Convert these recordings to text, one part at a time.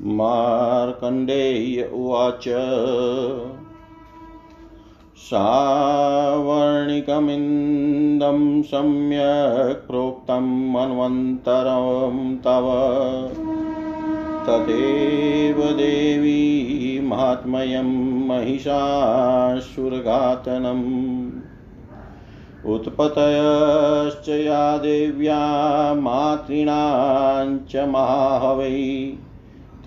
मार्कण्डेय उवाच। सावर्णिकमिन्दं सम्यक् प्रोक्तं मन्वन्तरं तव। तदेव देवी महात्म्यं महिषासुरघातनम् उत्पतयश्च या देव्या मातॄणां च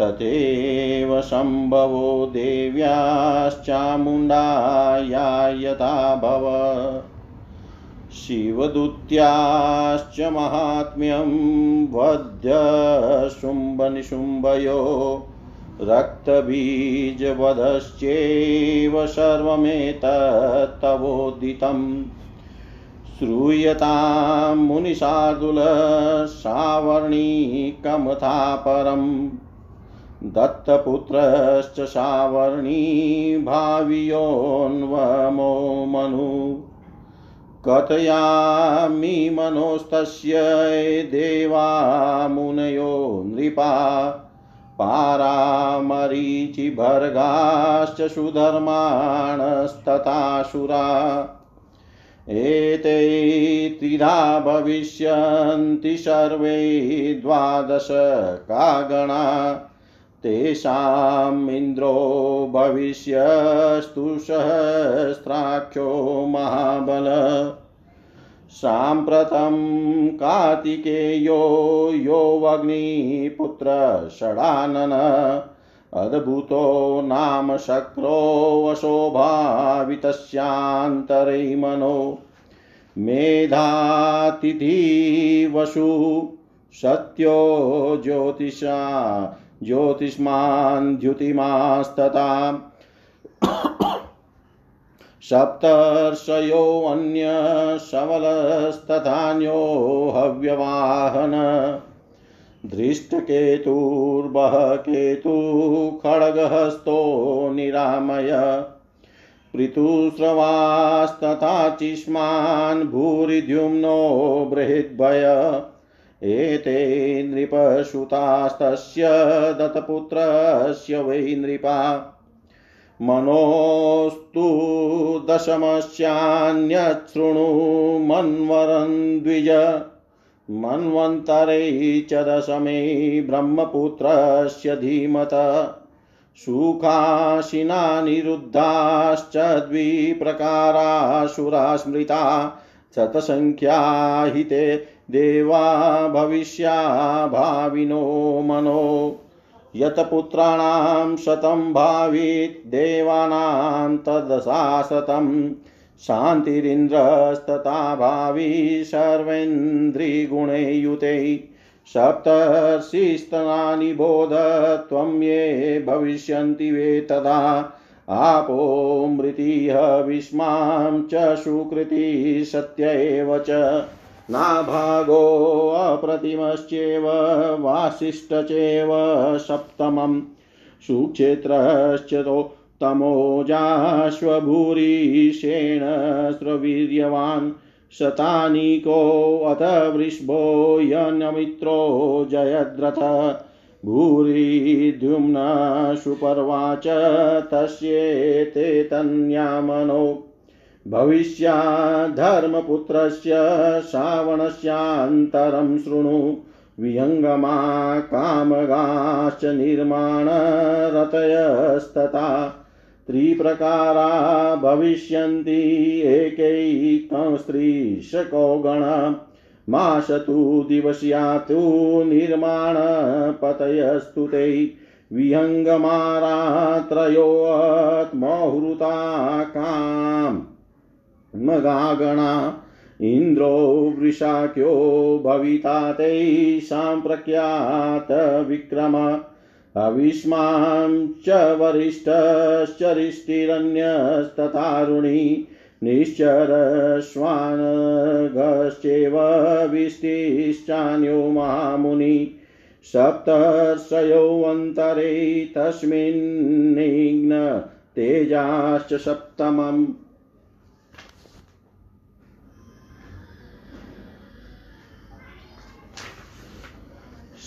तथैव सम्भवो देव्याश्चामुण्डाया यथा भव। शिवदूत्याश्च माहात्म्यं वध्यशुम्भनिशुम्भयो रक्तबीजवधश्चैव सर्वमेतत्तवोदितम् श्रूयतां मुनिशार्दुलसावर्णिकमथा परम् दत्तपुत्रश्च सावर्णी भावियोऽन्वमो मनु। कथयामि मनोस्तस्य देवा मुनयो नृपा। पारामरीचिभर्गाश्च सुधर्माणस्तथासुरा एते त्रिधा भविष्यन्ति सर्वे द्वादश का तेषामिन्द्रो भविष्यस्तु सहस्राख्यो महाबल। साम्प्रतं कार्तिकेयो यो वग्निपुत्र षडानन। अद्भुतो नाम शक्रो वशोभावितस्यान्तरे मनो मेधातिथिवसु सत्यो ज्योतिषा ज्योतिष्मान् द्युतिमास्तथा। सप्तर्षयोऽन्यशवलस्तथान्यो हव्यवाहन। धृष्टकेतुर्बह केतु खड्गहस्तो निरामय। पृथुस्रवास्तथा चिष्मान् भूरिद्युम्नो बृहद्भय। एते नृपसुतास्तस्य दत्तपुत्रस्य वै नृपा। मनोस्तु दशमस्यान्यच्छृणु मन्वरन् द्विज मन्वन्तरे च दशमे ब्रह्मपुत्रस्य धीमत। सुखाशिनानिरुद्धाश्च द्विप्रकारासुरा स्मृता शतसङ्ख्या हि ते देवा भविष्या भाविनो मनो। यतपुत्राणां शतं भावित्, देवानां तदशाशतं शान्तिरिन्द्रस्तथा भावी सर्वेन्द्रिगुणे युते सप्तर्षिस्तनानि बोध त्वं ये भविष्यन्ति वे तदा। आपो मृतिह विस्मां च सुकृति सत्य एव च। नाभागोऽप्रतिमश्चेव वासिष्ठ चेव सप्तमम्। सुक्षेत्रश्च तमोजाश्वभूरिशेण स्रवीर्यवान्। शतानीकोऽथ वृषभो यनमित्रो जयद्रथ। भूरिद्युम्न सुपर्वाच तस्येते तन्यामनो। भविष्याद्धर्मपुत्रस्य श्रावणस्यान्तरं शृणु। विहङ्गमा कामगाश्च निर्माणरतयस्तथा। त्रिप्रकारा भविष्यन्ति एकैकं स्त्रीशको गण मासतु दिवस्यातु निर्माणपतयस्तु ते। विहङ्गमारात्रयोऽत्महुरुता काम। मगागणा। इन्द्रो वृषाख्यो भविता ते साम्प्रख्यातविक्रम अविस्मां च वरिष्ठश्चरिष्टिरन्यस्तथारुणि निश्चरश्वानगश्चैव विष्टिश्चान्यो महामुनि। सप्तर्षयोऽन्तरे तस्मिन्निघ्न तेजाश्च सप्तमम्।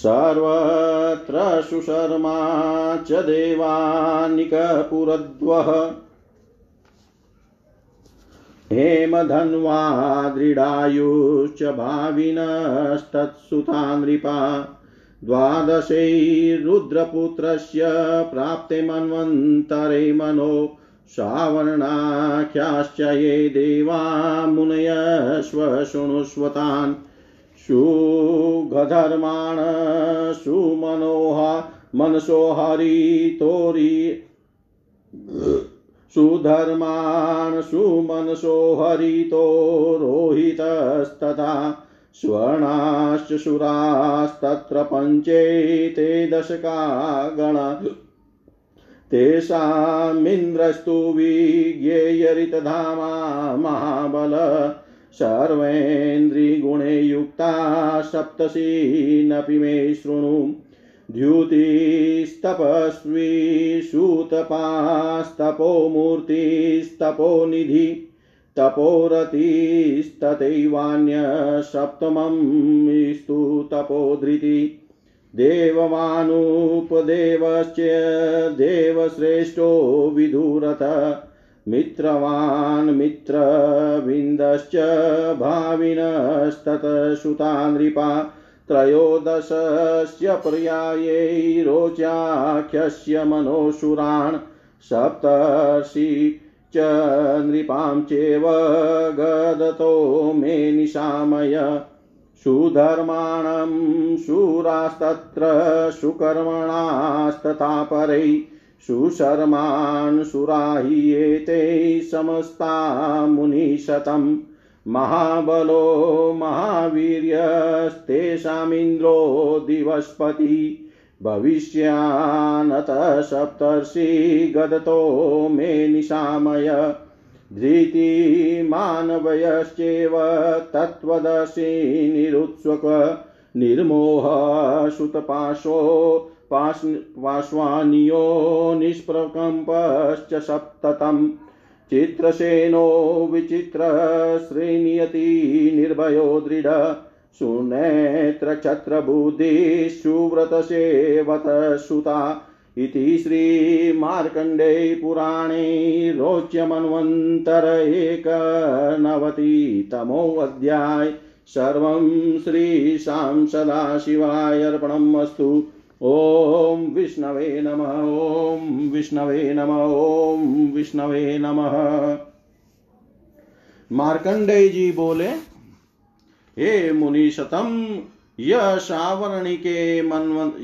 सर्वत्र सुशर्मा च देवानिकपुरद्वः। हेमधन्वा दृढायुश्च भाविनस्तत्सुता नृपा द्वादशैरुद्रपुत्रस्य प्राप्ते मन्वन्तरे मनो सावर्णाख्याश्च ये देवा मुनयस्व शृणुष्वतान्। सुघधर्माण सुमनोहा मनसो हरितोरि सुधर्मान् सुमनसो हरितो रोहितस्तथा स्वर्णाश्च सुरास्तत्र पञ्चेते दशका गणा तेषामिन्द्रस्तु विज्ञेयरितधामा महाबल सर्वेन्द्रिगुणे युक्ता सप्तशीनपि मे शृणु। द्युतिस्तपस्वी सुतपास्तपोमूर्तिस्तपोनिधि तपोरतिस्तथैवान्य सप्तमं स्तु तपोधृति। देववानुपदेवश्च देवश्रेष्ठो विधुरथ। मित्रवान् मित्रविन्दश्च भाविनस्ततसुता नृपा त्रयोदशस्य पर्यायै रोच्याख्यस्य मनोसुरान् सप्तर्षि च नृपां चेव गदतो मे निशामय सुधर्माणं शूरास्तत्र सुकर्मणास्तथा परै सुशर्मान् सुराहि समस्ता मुनिशतम् महाबलो महावीर्यस्तेषामिन्द्रो दिवस्पति। भविष्यानतः सप्तर्षि गदतो मे निशामय। धृतिमानवयश्चेव तत्त्वदर्शी निरुत्स्वक। निर्मोह सुतपाशो पाश् पाश्वानियो निष्प्रकम्पश्च सप्ततम्। चित्रसेनो विचित्रश्रेणीयति निर्भयो दृढ। सुनेत्रक्षत्रबुद्धिः सुव्रतसेवत सुता। इति श्रीमार्कण्डे पुराणे रोच्यमन्वन्तर एकनवतितमोऽध्याय सर्वं श्रीशां सदाशिवाय अर्पणम् अस्तु। ॐ विष्णवे नमः ॐ विष्णवे नमः ॐ विष्णवे नमः। मार्कंडेय जी बोले, हे मुनिशतम, यह सावरणिके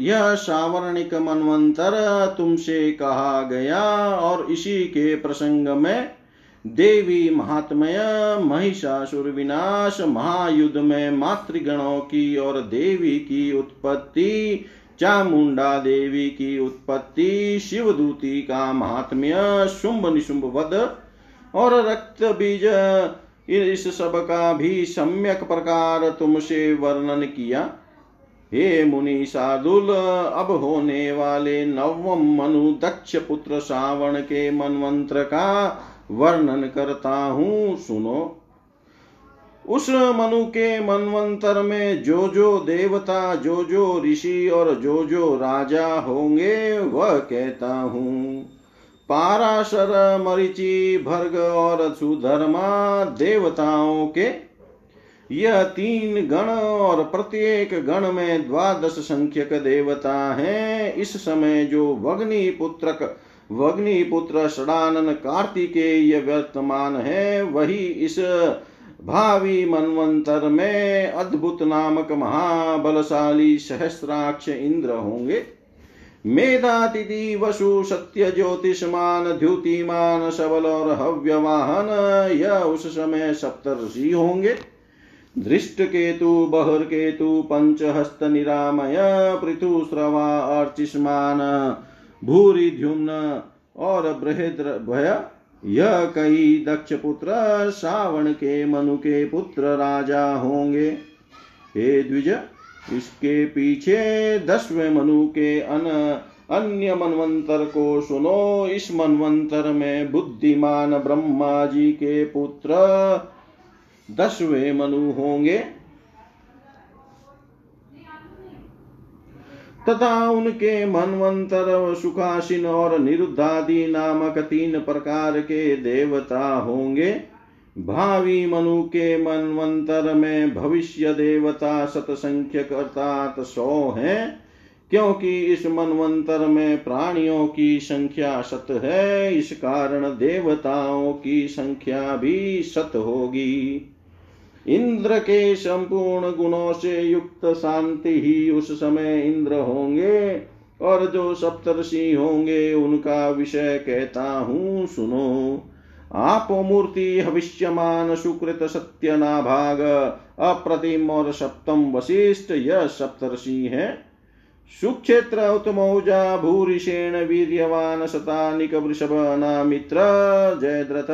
यह सावरणिक मनवंतर तुमसे कहा गया और इसी के प्रसंग में देवी महात्मय, महिषासुर विनाश, महायुद्ध में मातृगणों की और देवी की उत्पत्ति चामुंडा देवी की उत्पत्ति शिवदूती का महात्म्य, शुंभ निशुंभ वध और रक्त बीज इस सब का भी सम्यक प्रकार तुमसे वर्णन किया। हे मुनि सादुल, अब होने वाले नवम मनु दक्ष पुत्र सावण के मनमंत्र का वर्णन करता हूँ, सुनो। उस मनु के मनवंतर में जो जो देवता जो जो ऋषि और जो जो राजा होंगे, वह कहता हूँ। पाराशर, मरिचि, भर्ग और सुधर्मा देवताओं के, यह तीन गण और प्रत्येक गण में द्वादश संख्यक देवता हैं। इस समय जो वग्नि पुत्रक वग्नि पुत्र षडानन कार्तिकेय वर्तमान है, वही इस भावी मनवंतर में अद्भुत नामक महाबलशाली सहस्राक्ष इंद्र होंगे। मेधातिथि वसु, सत्य, ज्योतिषमान, द्युतिमान, सबल और हव्यवाहन यह उस समय सप्तर्षि होंगे। दृष्ट केतु, बहर केतु, पंचहस्त निरामय, पृथु श्रवा अर्चिष्मान भूरि द्युम्न और बृहद्र भय यह कई दक्ष पुत्र सावण के मनु के पुत्र राजा होंगे। हे द्विज, इसके पीछे दसवें मनु के अन, अन्य मनवंतर को सुनो। इस मनवंतर में बुद्धिमान ब्रह्मा जी के पुत्र दसवें मनु होंगे। तथा उनके मनवंतर सुखासीन और निरुद्धादि नामक तीन प्रकार के देवता होंगे। भावी मनु के मनवंतर में भविष्य देवता सतसंख्यक अर्थात सौ है, क्योंकि इस मनवंतर में प्राणियों की संख्या सत है, इस कारण देवताओं की संख्या भी सत होगी। इंद्र के संपूर्ण गुणों से युक्त शांति ही उस समय इंद्र होंगे, और जो सप्तर्षि होंगे, उनका विषय कहता हूँ, सुनो। आप मूर्ति भविष्यमान सुकृत सत्य नाभाग अप्रतिम और सप्तम वशिष्ठ, यह सप्तर्षि है। सुक्षेत्र उत्मौजा भूरिषेण वीर्यवान शतानिक वृषभ अनामित्र, जयद्रथ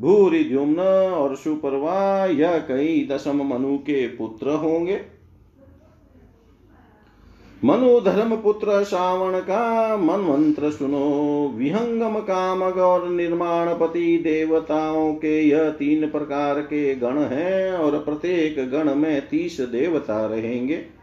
भूरिद्युम्न और सुपरवा, यह कई दशम मनु के पुत्र होंगे। मनु धर्म पुत्र श्रावण का, मन मंत्र सुनो। विहंगम कामग और निर्माण पति देवताओं के, यह तीन प्रकार के गण हैं और प्रत्येक गण में तीस देवता रहेंगे।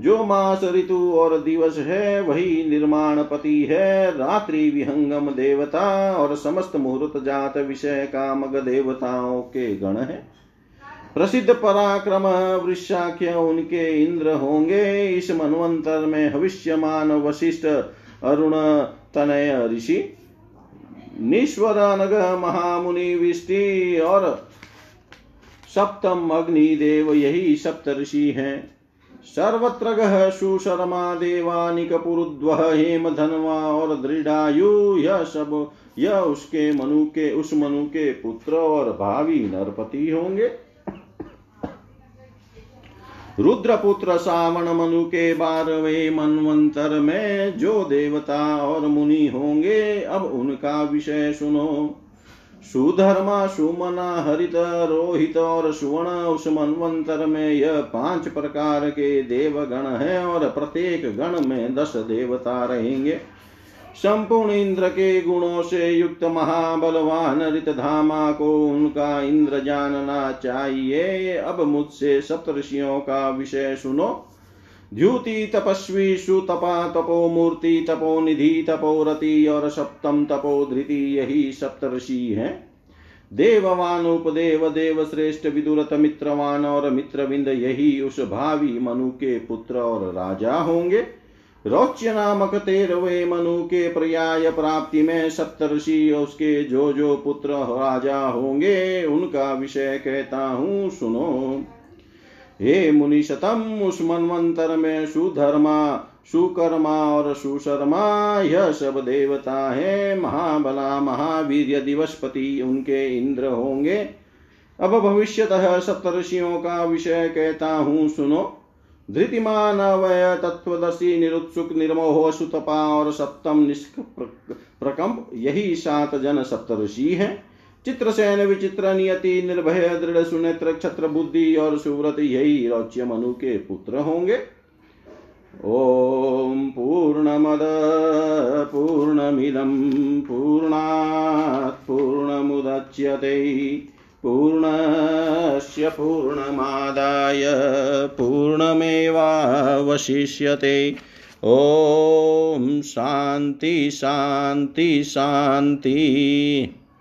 जो मास ऋतु और दिवस है, वही निर्माण पति है। रात्रि विहंगम देवता और समस्त मुहूर्त जात विषय कामग देवताओं के गण है। प्रसिद्ध पराक्रम वृषाख्य उनके इंद्र होंगे। इस मनवंतर में भविष्यमान वशिष्ठ अरुण तनय ऋषि निश्वर अनग महामुनि विष्टि और सप्तम अग्निदेव, यही सप्त ऋषि हैं। सर्वत्र गह सुशर्मा देवानिकपुरुद्वह हेम धनवा और दृढ़ायु यह सब यह उसके मनु के, उस मनु के पुत्र और भावी नरपति होंगे। रुद्रपुत्र सावण मनु के बारहवें मनवंतर में जो देवता और मुनि होंगे, अब उनका विषय सुनो। सुधर्मा सुमना हरित रोहित और सुवर्ण उस मनवंतर में यह पाँच प्रकार के देवगण है और प्रत्येक गण में दस देवता रहेंगे। संपूर्ण इंद्र के गुणों से युक्त महाबलवान रित धामा को उनका इंद्र जानना चाहिए। अब मुझसे सप्तषियों का विषय सुनो। द्युति तपस्वी सुतपा तपो मूर्ति तपो निधि तपोरति और सप्तम तपो धृति यही सप्तषि है। देववान, उपदेव देव श्रेष्ठ विदुरत, मित्रवान और मित्रविंद यही उस भावी मनु के पुत्र और राजा होंगे। रोच्य नामक तेरवे मनु के पर्याय प्राप्ति में सप्तषि उसके जो जो पुत्र राजा होंगे, उनका विषय कहता हूँ, सुनो। हे मुनि शतम उस मनवंतर में सुधर्मा, सुकर्मा और सुशर्मा, यह सब देवता है, महाबला महावीर दिवसपति, उनके इंद्र होंगे। अब भविष्यतः सप्तषियों का विषय कहता हूँ, सुनो। धृतिमान अवय तत्वदर्शी निरुत्सुक, निर्मोह, सुतपा और सप्तम निष्क प्रकंप, यही सात जन सप्तषि है। चित्रसेन विचित्र नियति निर्भय दृढ़ सुनेत्र क्षत्र बुद्धि और सुव्रत यही रोच्य मनु के पुत्र होंगे। ॐ पूर्णमद, पूर्णमिदं, पूर्णात् पूर्णमुदच्यते। पूर्णस्य पूर्णमादाय पूर्णमेवावशिष्यते। ॐ शान्ति शान्ति शान्ति।